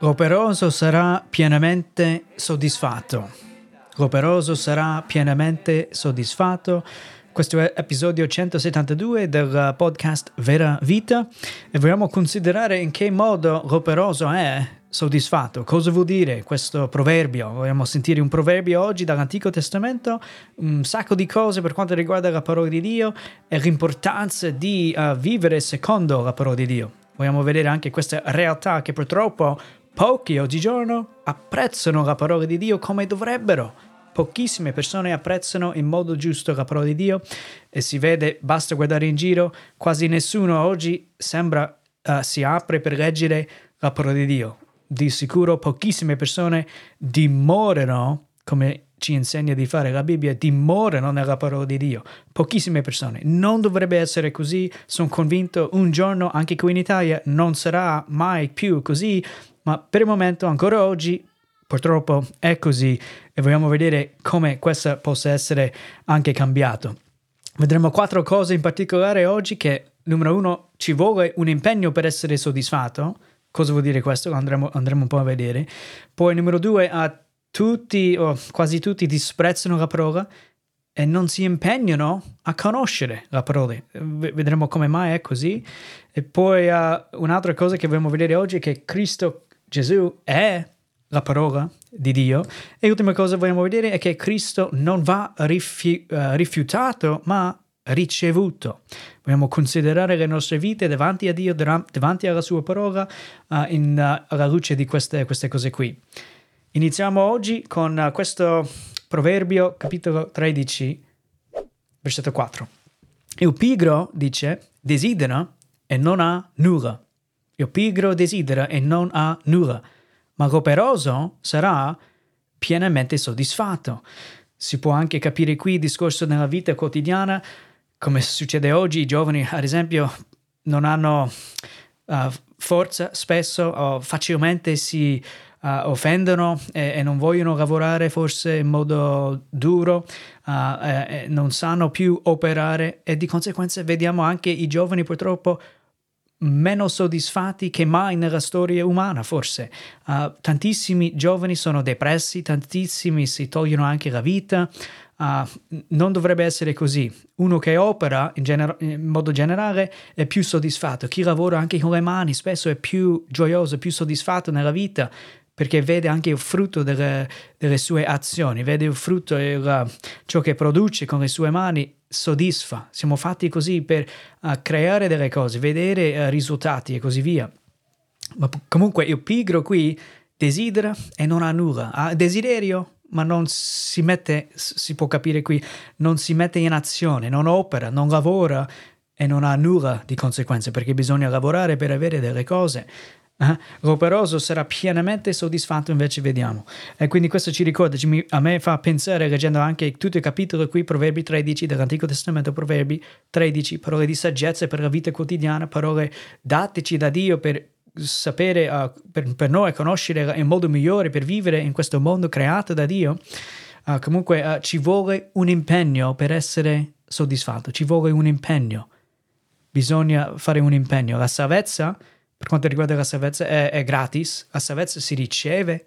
L'operoso sarà pienamente soddisfatto. L'operoso sarà pienamente soddisfatto. Questo è episodio 172 del podcast Vera Vita e vogliamo considerare in che modo l'operoso è soddisfatto. Cosa vuol dire questo proverbio? Vogliamo sentire un proverbio oggi dall'Antico Testamento, un sacco di cose per quanto riguarda la parola di Dio e l'importanza di uh, vivere secondo la parola di Dio. Vogliamo vedere anche questa realtà che purtroppo Pochi oggigiorno apprezzano la parola di Dio come dovrebbero. Pochissime persone apprezzano in modo giusto la parola di Dio e si vede, basta guardare in giro, quasi nessuno oggi sembra uh, si apre per leggere la parola di Dio. Di sicuro pochissime persone dimorano, come ci insegna di fare la Bibbia, dimorano nella parola di Dio. Pochissime persone. Non dovrebbe essere così. Sono convinto un giorno anche qui in Italia non sarà mai più così ma per il momento ancora oggi purtroppo è così e vogliamo vedere come questo possa essere anche cambiato. Vedremo quattro cose in particolare oggi che, numero uno, ci vuole un impegno per essere soddisfatto. Cosa vuol dire questo? Andremo, andremo un po' a vedere. Poi, numero due, a tutti o quasi tutti disprezzano la parola e non si impegnano a conoscere la parola. Vedremo come mai è così. E poi uh, un'altra cosa che vogliamo vedere oggi è che Cristo Gesù è la parola di Dio. E l'ultima cosa vogliamo vedere è che Cristo non va rifi- uh, rifiutato, ma ricevuto. Vogliamo considerare le nostre vite davanti a Dio, davanti alla sua parola, uh, in, uh, alla luce di queste, queste, cose qui. Iniziamo oggi con questo proverbio, capitolo 13, versetto 4. Il pigro dice, desidera e non ha nulla il pigro desidera e non ha nulla, ma l'operoso sarà pienamente soddisfatto. Si può anche capire qui il discorso nella vita quotidiana, come succede oggi, i giovani ad esempio non hanno uh, forza spesso o facilmente si uh, offendono e, e, non vogliono lavorare forse in modo duro, uh, e, e non sanno più operare e di conseguenza vediamo anche i giovani purtroppo meno soddisfatti che mai nella storia umana, forse. Uh, tantissimi giovani sono depressi, tantissimi si togliono anche la vita. Uh, non dovrebbe essere così. Uno che opera in, gener- in, modo generale è più soddisfatto. Chi lavora anche con le mani spesso è più gioioso, più soddisfatto nella vita perché vede anche il frutto delle, delle sue azioni, vede il frutto e ciò che produce con le sue mani soddisfa. Siamo fatti così per uh, creare delle cose, vedere uh, risultati e così via. Ma p- comunque il pigro qui desidera e non ha nulla, ha desiderio ma non si mette, si può capire qui, non si mette in azione, non opera, non lavora e non ha nulla di conseguenze perché bisogna lavorare per avere delle cose. Eh? L'operoso sarà pienamente soddisfatto, invece vediamo. E quindi questo ci ricorda, ci, a me fa pensare, leggendo anche tutto il capitolo qui, Proverbi 13 dell'Antico Testamento, Proverbi 13, parole di saggezza per la vita quotidiana, parole dateci da Dio per sapere, uh, per, per, noi conoscere il modo migliore per vivere in questo mondo creato da Dio. Uh, comunque uh, ci vuole un impegno per essere soddisfatto, ci vuole un impegno. Bisogna fare un impegno. La salvezza per quanto riguarda la salvezza è, è gratis, la salvezza si riceve,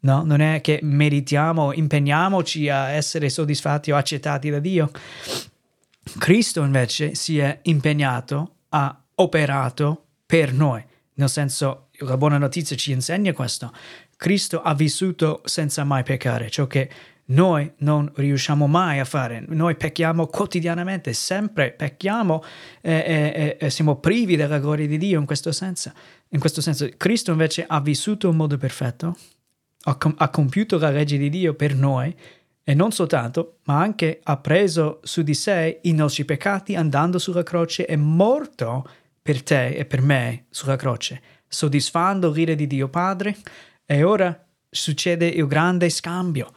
no? Non è che meritiamo, impegniamoci a essere soddisfatti o accettati da Dio. Cristo invece si è impegnato, ha operato per noi, nel senso la buona notizia ci insegna questo. Cristo ha vissuto senza mai peccare, ciò che noi non riusciamo mai a fare. Noi pecchiamo quotidianamente, sempre pecchiamo e, e, e, siamo privi della gloria di Dio in questo senso. In questo senso, Cristo invece ha vissuto in modo perfetto, ha, com- ha compiuto la legge di Dio per noi e non soltanto, ma anche ha preso su di sé i nostri peccati andando sulla croce e morto per te e per me sulla croce, soddisfando l'ira di Dio Padre. E ora succede il grande scambio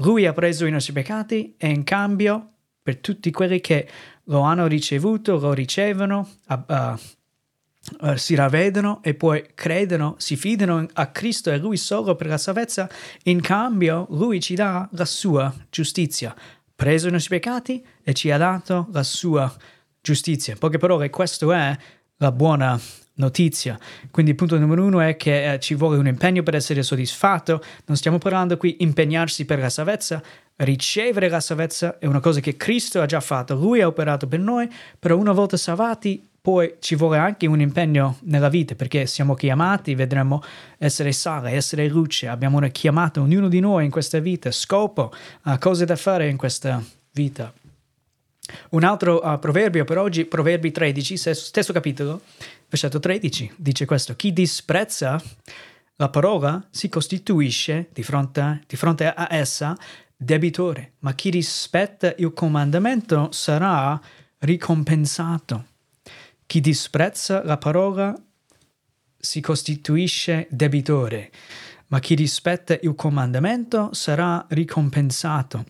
lui ha preso i nostri peccati e in cambio per tutti quelli che lo hanno ricevuto, lo ricevono, uh, uh, si ravvedono e poi credono, si fidano a Cristo e Lui solo per la salvezza, in cambio Lui ci dà la sua giustizia. Preso i nostri peccati e ci ha dato la sua giustizia. In poche parole, questa è la buona notizia. Quindi il punto numero uno è che eh, ci vuole un impegno per essere soddisfatto. Non stiamo parlando qui impegnarsi per la salvezza. Ricevere la salvezza è una cosa che Cristo ha già fatto, Lui ha operato per noi, però una volta salvati poi ci vuole anche un impegno nella vita perché siamo chiamati, vedremo, essere sale, essere luce, abbiamo una chiamata, ognuno di noi in questa vita, scopo, uh, cose da fare in questa vita. Un altro uh, proverbio per oggi, Proverbi 13, stesso capitolo, versetto 13, dice questo, chi disprezza la parola si costituisce di fronte, di fronte a essa debitore, ma chi rispetta il comandamento sarà ricompensato. Chi disprezza la parola si costituisce debitore, ma chi rispetta il comandamento sarà ricompensato.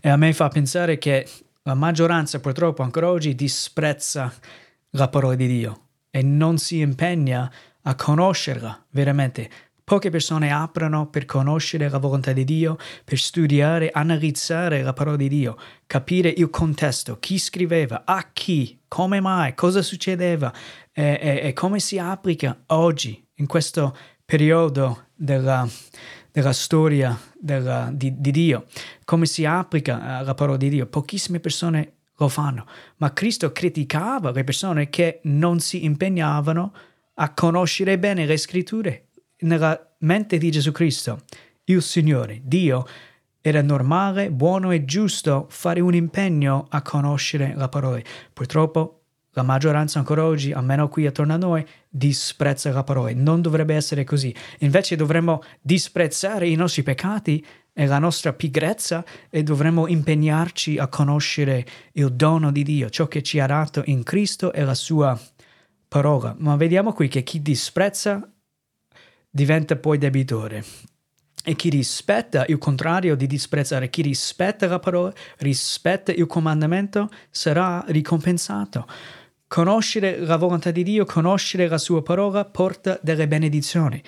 E a me fa pensare che la maggioranza purtroppo ancora oggi disprezza la parola di Dio e non si impegna a conoscerla veramente. Poche persone aprono per conoscere la volontà di Dio, per studiare, analizzare la parola di Dio, capire il contesto, chi scriveva, a chi, come mai, cosa succedeva e, e, e come si applica oggi, in questo periodo della, della storia della, di, di, Dio, come si applica la parola di Dio. Pochissime persone lo fanno, ma Cristo criticava le persone che non si impegnavano a conoscere bene le scritture nella mente di Gesù Cristo, il Signore, Dio, era normale, buono e giusto fare un impegno a conoscere la parola. Purtroppo la maggioranza ancora oggi, almeno qui attorno a noi, disprezza la parola. Non dovrebbe essere così. Invece dovremmo disprezzare i nostri peccati e la nostra pigrezza e dovremmo impegnarci a conoscere il dono di Dio, ciò che ci ha dato in Cristo e la sua parola. Ma vediamo qui che chi disprezza diventa poi debitore. E chi rispetta il contrario di disprezzare, chi rispetta la parola, rispetta il comandamento, sarà ricompensato. Conoscere la volontà di Dio, conoscere la sua parola porta delle benedizioni.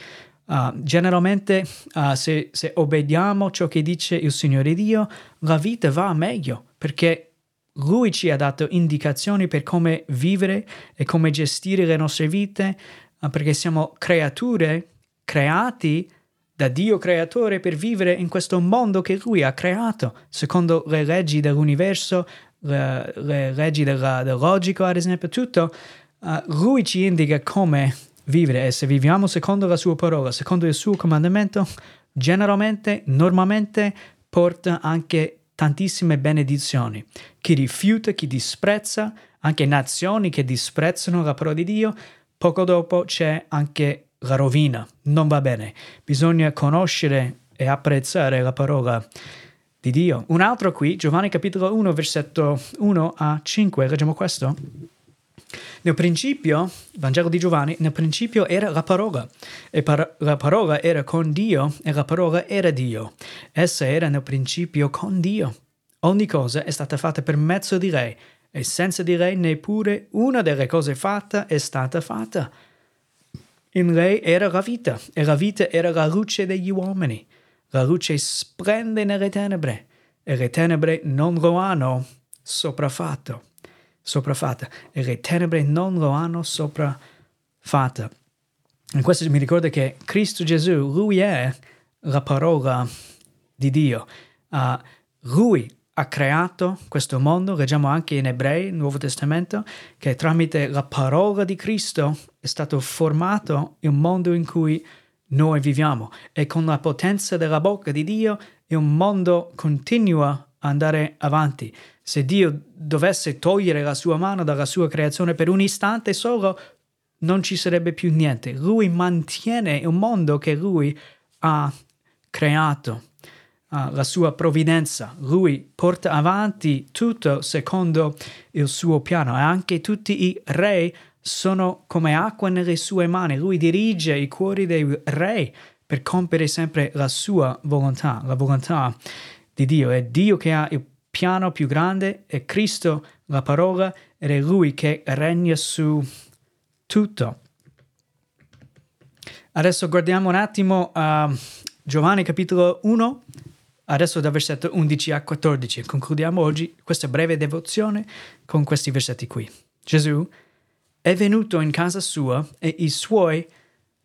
Uh, generalmente, uh, se, se obbediamo ciò che dice il Signore Dio, la vita va meglio perché Lui ci ha dato indicazioni per come vivere e come gestire le nostre vite, uh, perché siamo creature creati da Dio creatore per vivere in questo mondo che Lui ha creato, secondo le leggi dell'universo, le, le leggi della, del logico, ad esempio, tutto. Lui ci indica come vivere e se viviamo secondo la sua parola, secondo il suo comandamento, generalmente, normalmente porta anche tantissime benedizioni. Chi rifiuta, chi disprezza, anche nazioni che disprezzano la parola di Dio, poco dopo c'è anche la rovina, non va bene. Bisogna conoscere e apprezzare la parola di Dio. Un altro qui, Giovanni capitolo 1, versetto 1 a 5, leggiamo questo. Nel principio, Vangelo di Giovanni, nel principio era la parola, e par- la parola era con Dio, e la parola era Dio. Essa era nel principio con Dio. Ogni cosa è stata fatta per mezzo di lei, e senza di lei neppure una delle cose fatte è stata fatta. In lei era la vita, e la vita era la luce degli uomini. La luce splende nelle tenebre, e le tenebre non lo hanno sopraffatto. Sopraffatta. E le tenebre non lo hanno sopraffatta. E questo mi ricorda che Cristo Gesù, Lui è la parola di Dio. Uh, lui ha creato questo mondo, leggiamo anche in Ebrei, Nuovo Testamento, che tramite la parola di Cristo è stato formato il mondo in cui noi viviamo e con la potenza della bocca di Dio il mondo continua andare avanti. Se Dio dovesse togliere la sua mano dalla sua creazione per un istante solo, non ci sarebbe più niente. Lui mantiene il mondo che lui ha creato la sua provvidenza. Lui porta avanti tutto secondo il suo piano e anche tutti i re sono come acqua nelle sue mani. Lui dirige i cuori dei re per compiere sempre la sua volontà, la volontà di Dio. È Dio che ha il piano più grande, è Cristo la parola ed è Lui che regna su tutto. Adesso guardiamo un attimo uh, Giovanni capitolo 1, Adesso dal versetto 11 a 14 concludiamo oggi questa breve devozione con questi versetti qui. Gesù è venuto in casa sua e i suoi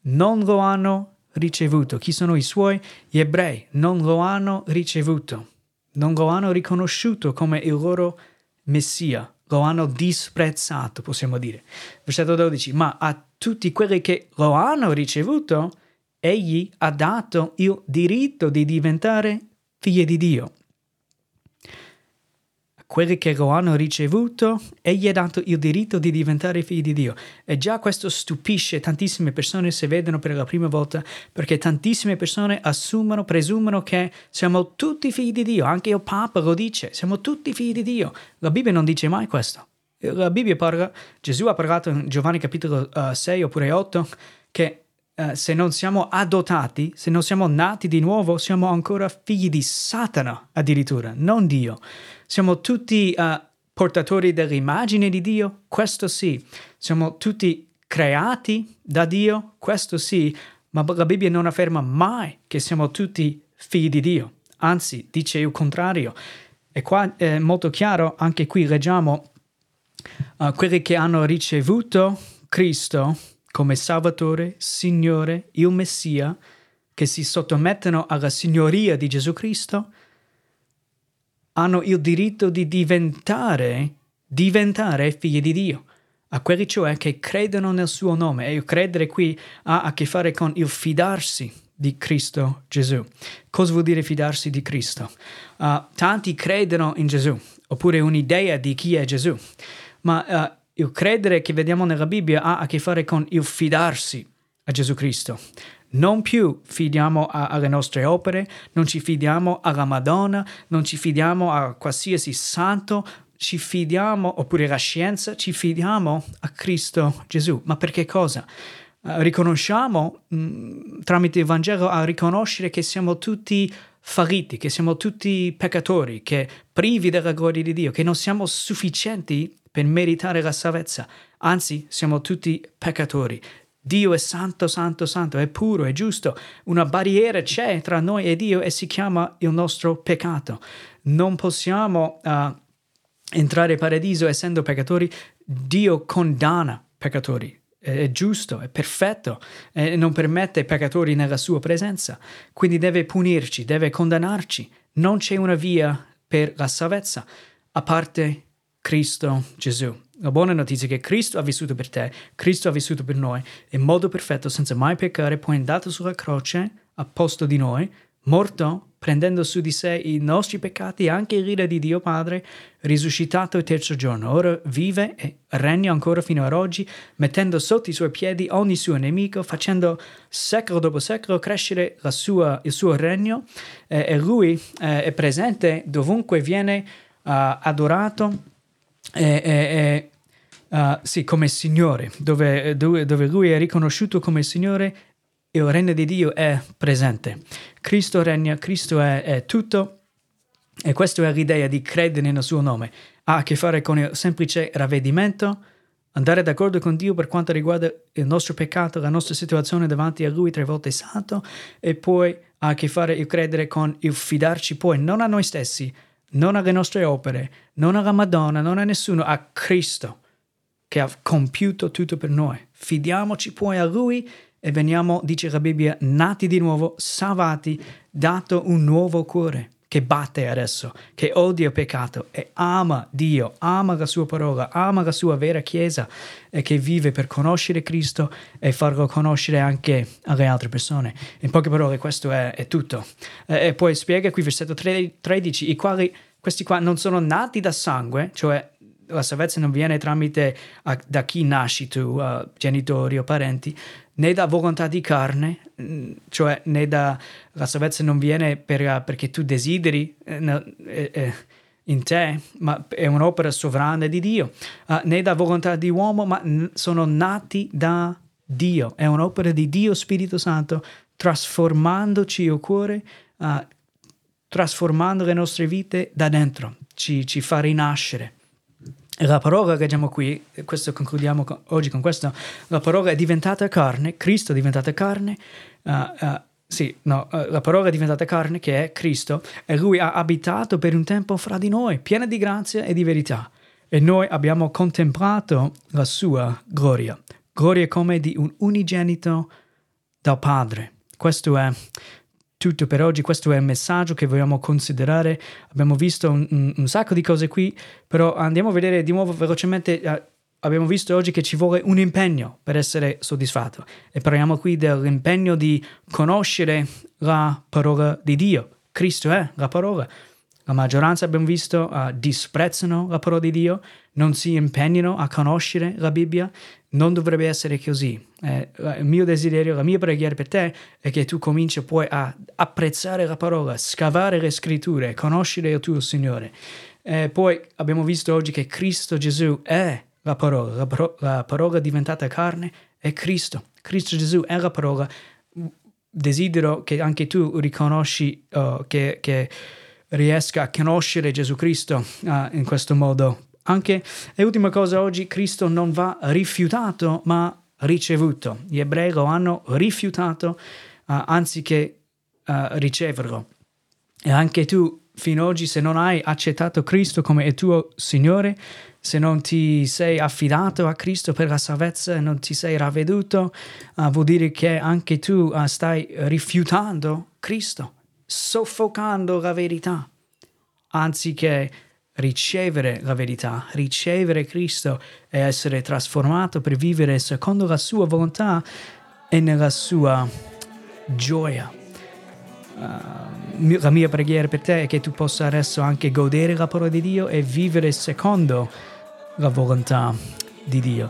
non lo hanno ricevuto. Chi sono i suoi? Gli ebrei non lo hanno ricevuto, non lo hanno riconosciuto come il loro Messia, lo hanno disprezzato, possiamo dire. Versetto 12, ma a tutti quelli che lo hanno ricevuto, egli ha dato il diritto di diventare figli di Dio quelli che lo hanno ricevuto, egli ha dato il diritto di diventare figli di Dio. E già questo stupisce tantissime persone se vedono per la prima volta, perché tantissime persone assumono, presumono che siamo tutti figli di Dio, anche il Papa lo dice, siamo tutti figli di Dio. La Bibbia non dice mai questo. La Bibbia parla, Gesù ha parlato in Giovanni capitolo uh, eh, 6 oppure 8, che Uh, se non siamo adottati, se non siamo nati di nuovo, siamo ancora figli di Satana addirittura, non Dio. Siamo tutti uh, portatori dell'immagine di Dio? Questo sì. Siamo tutti creati da Dio? Questo sì. Ma la Bibbia non afferma mai che siamo tutti figli di Dio. Anzi, dice il contrario. E qua è molto chiaro, anche qui leggiamo uh, quelli che hanno ricevuto Cristo come Salvatore, Signore, il Messia, che si sottomettono alla signoria di Gesù Cristo, hanno il diritto di diventare, diventare figli di Dio, a quelli cioè che credono nel suo nome. E il credere qui ha a che fare con il fidarsi di Cristo Gesù. Cosa vuol dire fidarsi di Cristo? Uh, tanti credono in Gesù, oppure un'idea di chi è Gesù, ma uh, il credere che vediamo nella Bibbia ha a che fare con il fidarsi a Gesù Cristo. Non più fidiamo a, alle nostre opere, non ci fidiamo alla Madonna, non ci fidiamo a qualsiasi santo, ci fidiamo, oppure la scienza, ci fidiamo a Cristo Gesù. Ma per che cosa? Uh, riconosciamo mh, mm, tramite il Vangelo a riconoscere che siamo tutti falliti, che siamo tutti peccatori, che privi della gloria di Dio, che non siamo sufficienti per meritare la salvezza, anzi siamo tutti peccatori. Dio è santo, santo, santo, è puro, è giusto. Una barriera c'è tra noi e Dio e si chiama il nostro peccato. Non possiamo uh, entrare in paradiso essendo peccatori. Dio condanna peccatori. È giusto, è perfetto e non permette peccatori nella sua presenza. Quindi deve punirci, deve condannarci. Non c'è una via per la salvezza a parte Cristo Gesù. La buona notizia è che Cristo ha vissuto per te, Cristo ha vissuto per noi, in modo perfetto, senza mai peccare, poi è andato sulla croce a posto di noi, morto, prendendo su di sé i nostri peccati e anche l'ira di Dio Padre, risuscitato il terzo giorno. Ora vive e regna ancora fino ad oggi, mettendo sotto i suoi piedi ogni suo nemico, facendo secolo dopo secolo crescere sua, il suo regno eh, e lui eh, è presente dovunque viene uh, adorato è, è, è uh, sì, come Signore, dove, dove, Lui è riconosciuto come Signore, il regno di Dio è presente. Cristo regna, Cristo è, è tutto e questa è l'idea di credere nel suo nome. Ha a che fare con il semplice ravvedimento, andare d'accordo con Dio per quanto riguarda il nostro peccato, la nostra situazione davanti a Lui tre volte santo e poi ha a che fare il credere con il fidarci poi non a noi stessi, non alle nostre opere, non alla Madonna, non a nessuno, a Cristo che ha compiuto tutto per noi. Fidiamoci poi a Lui e veniamo, dice la Bibbia, nati di nuovo, salvati, dato un nuovo cuore che batte adesso, che odia peccato e ama Dio, ama la sua parola, ama la sua vera Chiesa e che vive per conoscere Cristo e farlo conoscere anche alle altre persone. In poche parole questo è, è tutto. E, e, poi spiega qui versetto 13, i quali questi qua non sono nati da sangue, cioè la salvezza non viene tramite uh, da chi nasci tu, genitori o parenti, né da volontà di carne, mm, cioè né da la salvezza non viene per, perché tu desideri eh, eh, eh, in te, ma è un'opera sovrana di Dio, uh, né da volontà di uomo, ma n- sono nati da Dio, è un'opera di Dio Spirito Santo, trasformandoci il cuore, uh, trasformando le nostre vite da dentro, ci, ci fa rinascere. La parola che leggiamo qui, e questo concludiamo con, oggi con questo, la parola è diventata carne, Cristo è diventata carne, uh, uh, sì, no, uh, la parola è diventata carne che è Cristo e lui ha abitato per un tempo fra di noi, piena di grazia e di verità. e noi abbiamo contemplato la sua gloria, gloria come di un unigenito dal Padre. Questo è tutto per oggi, questo è il messaggio che vogliamo considerare. Abbiamo visto un, un, un sacco di cose qui, però andiamo a vedere di nuovo velocemente. Uh, abbiamo visto oggi che ci vuole un impegno per essere soddisfatto e parliamo qui dell'impegno di conoscere la parola di Dio. Cristo è la parola. La maggioranza, abbiamo visto, uh, disprezzano la parola di Dio, non si impegnano a conoscere la Bibbia. Non dovrebbe essere così. Eh, il mio desiderio, la mia preghiera per te è che tu cominci poi a apprezzare la parola, scavare le scritture, conoscere il tuo Signore. Eh, poi abbiamo visto oggi che Cristo Gesù è la parola, la, paro- la parola diventata carne è Cristo. Cristo Gesù è la parola. Desidero che anche tu riconosci uh, che, che riesca a conoscere Gesù Cristo uh, in questo modo. Anche, e ultima cosa oggi, Cristo non va rifiutato ma ricevuto. Gli ebrei lo hanno rifiutato uh, anziché uh, riceverlo. E anche tu, fino ad oggi, se non hai accettato Cristo come tuo Signore, se non ti sei affidato a Cristo per la salvezza e non ti sei ravveduto, uh, vuol dire che anche tu stai rifiutando Cristo soffocando la verità, anziché ricevere la verità, ricevere Cristo e essere trasformato per vivere secondo la sua volontà e nella sua gioia. Uh, la mia preghiera per te è che tu possa adesso anche godere la parola di Dio e vivere secondo la volontà di Dio.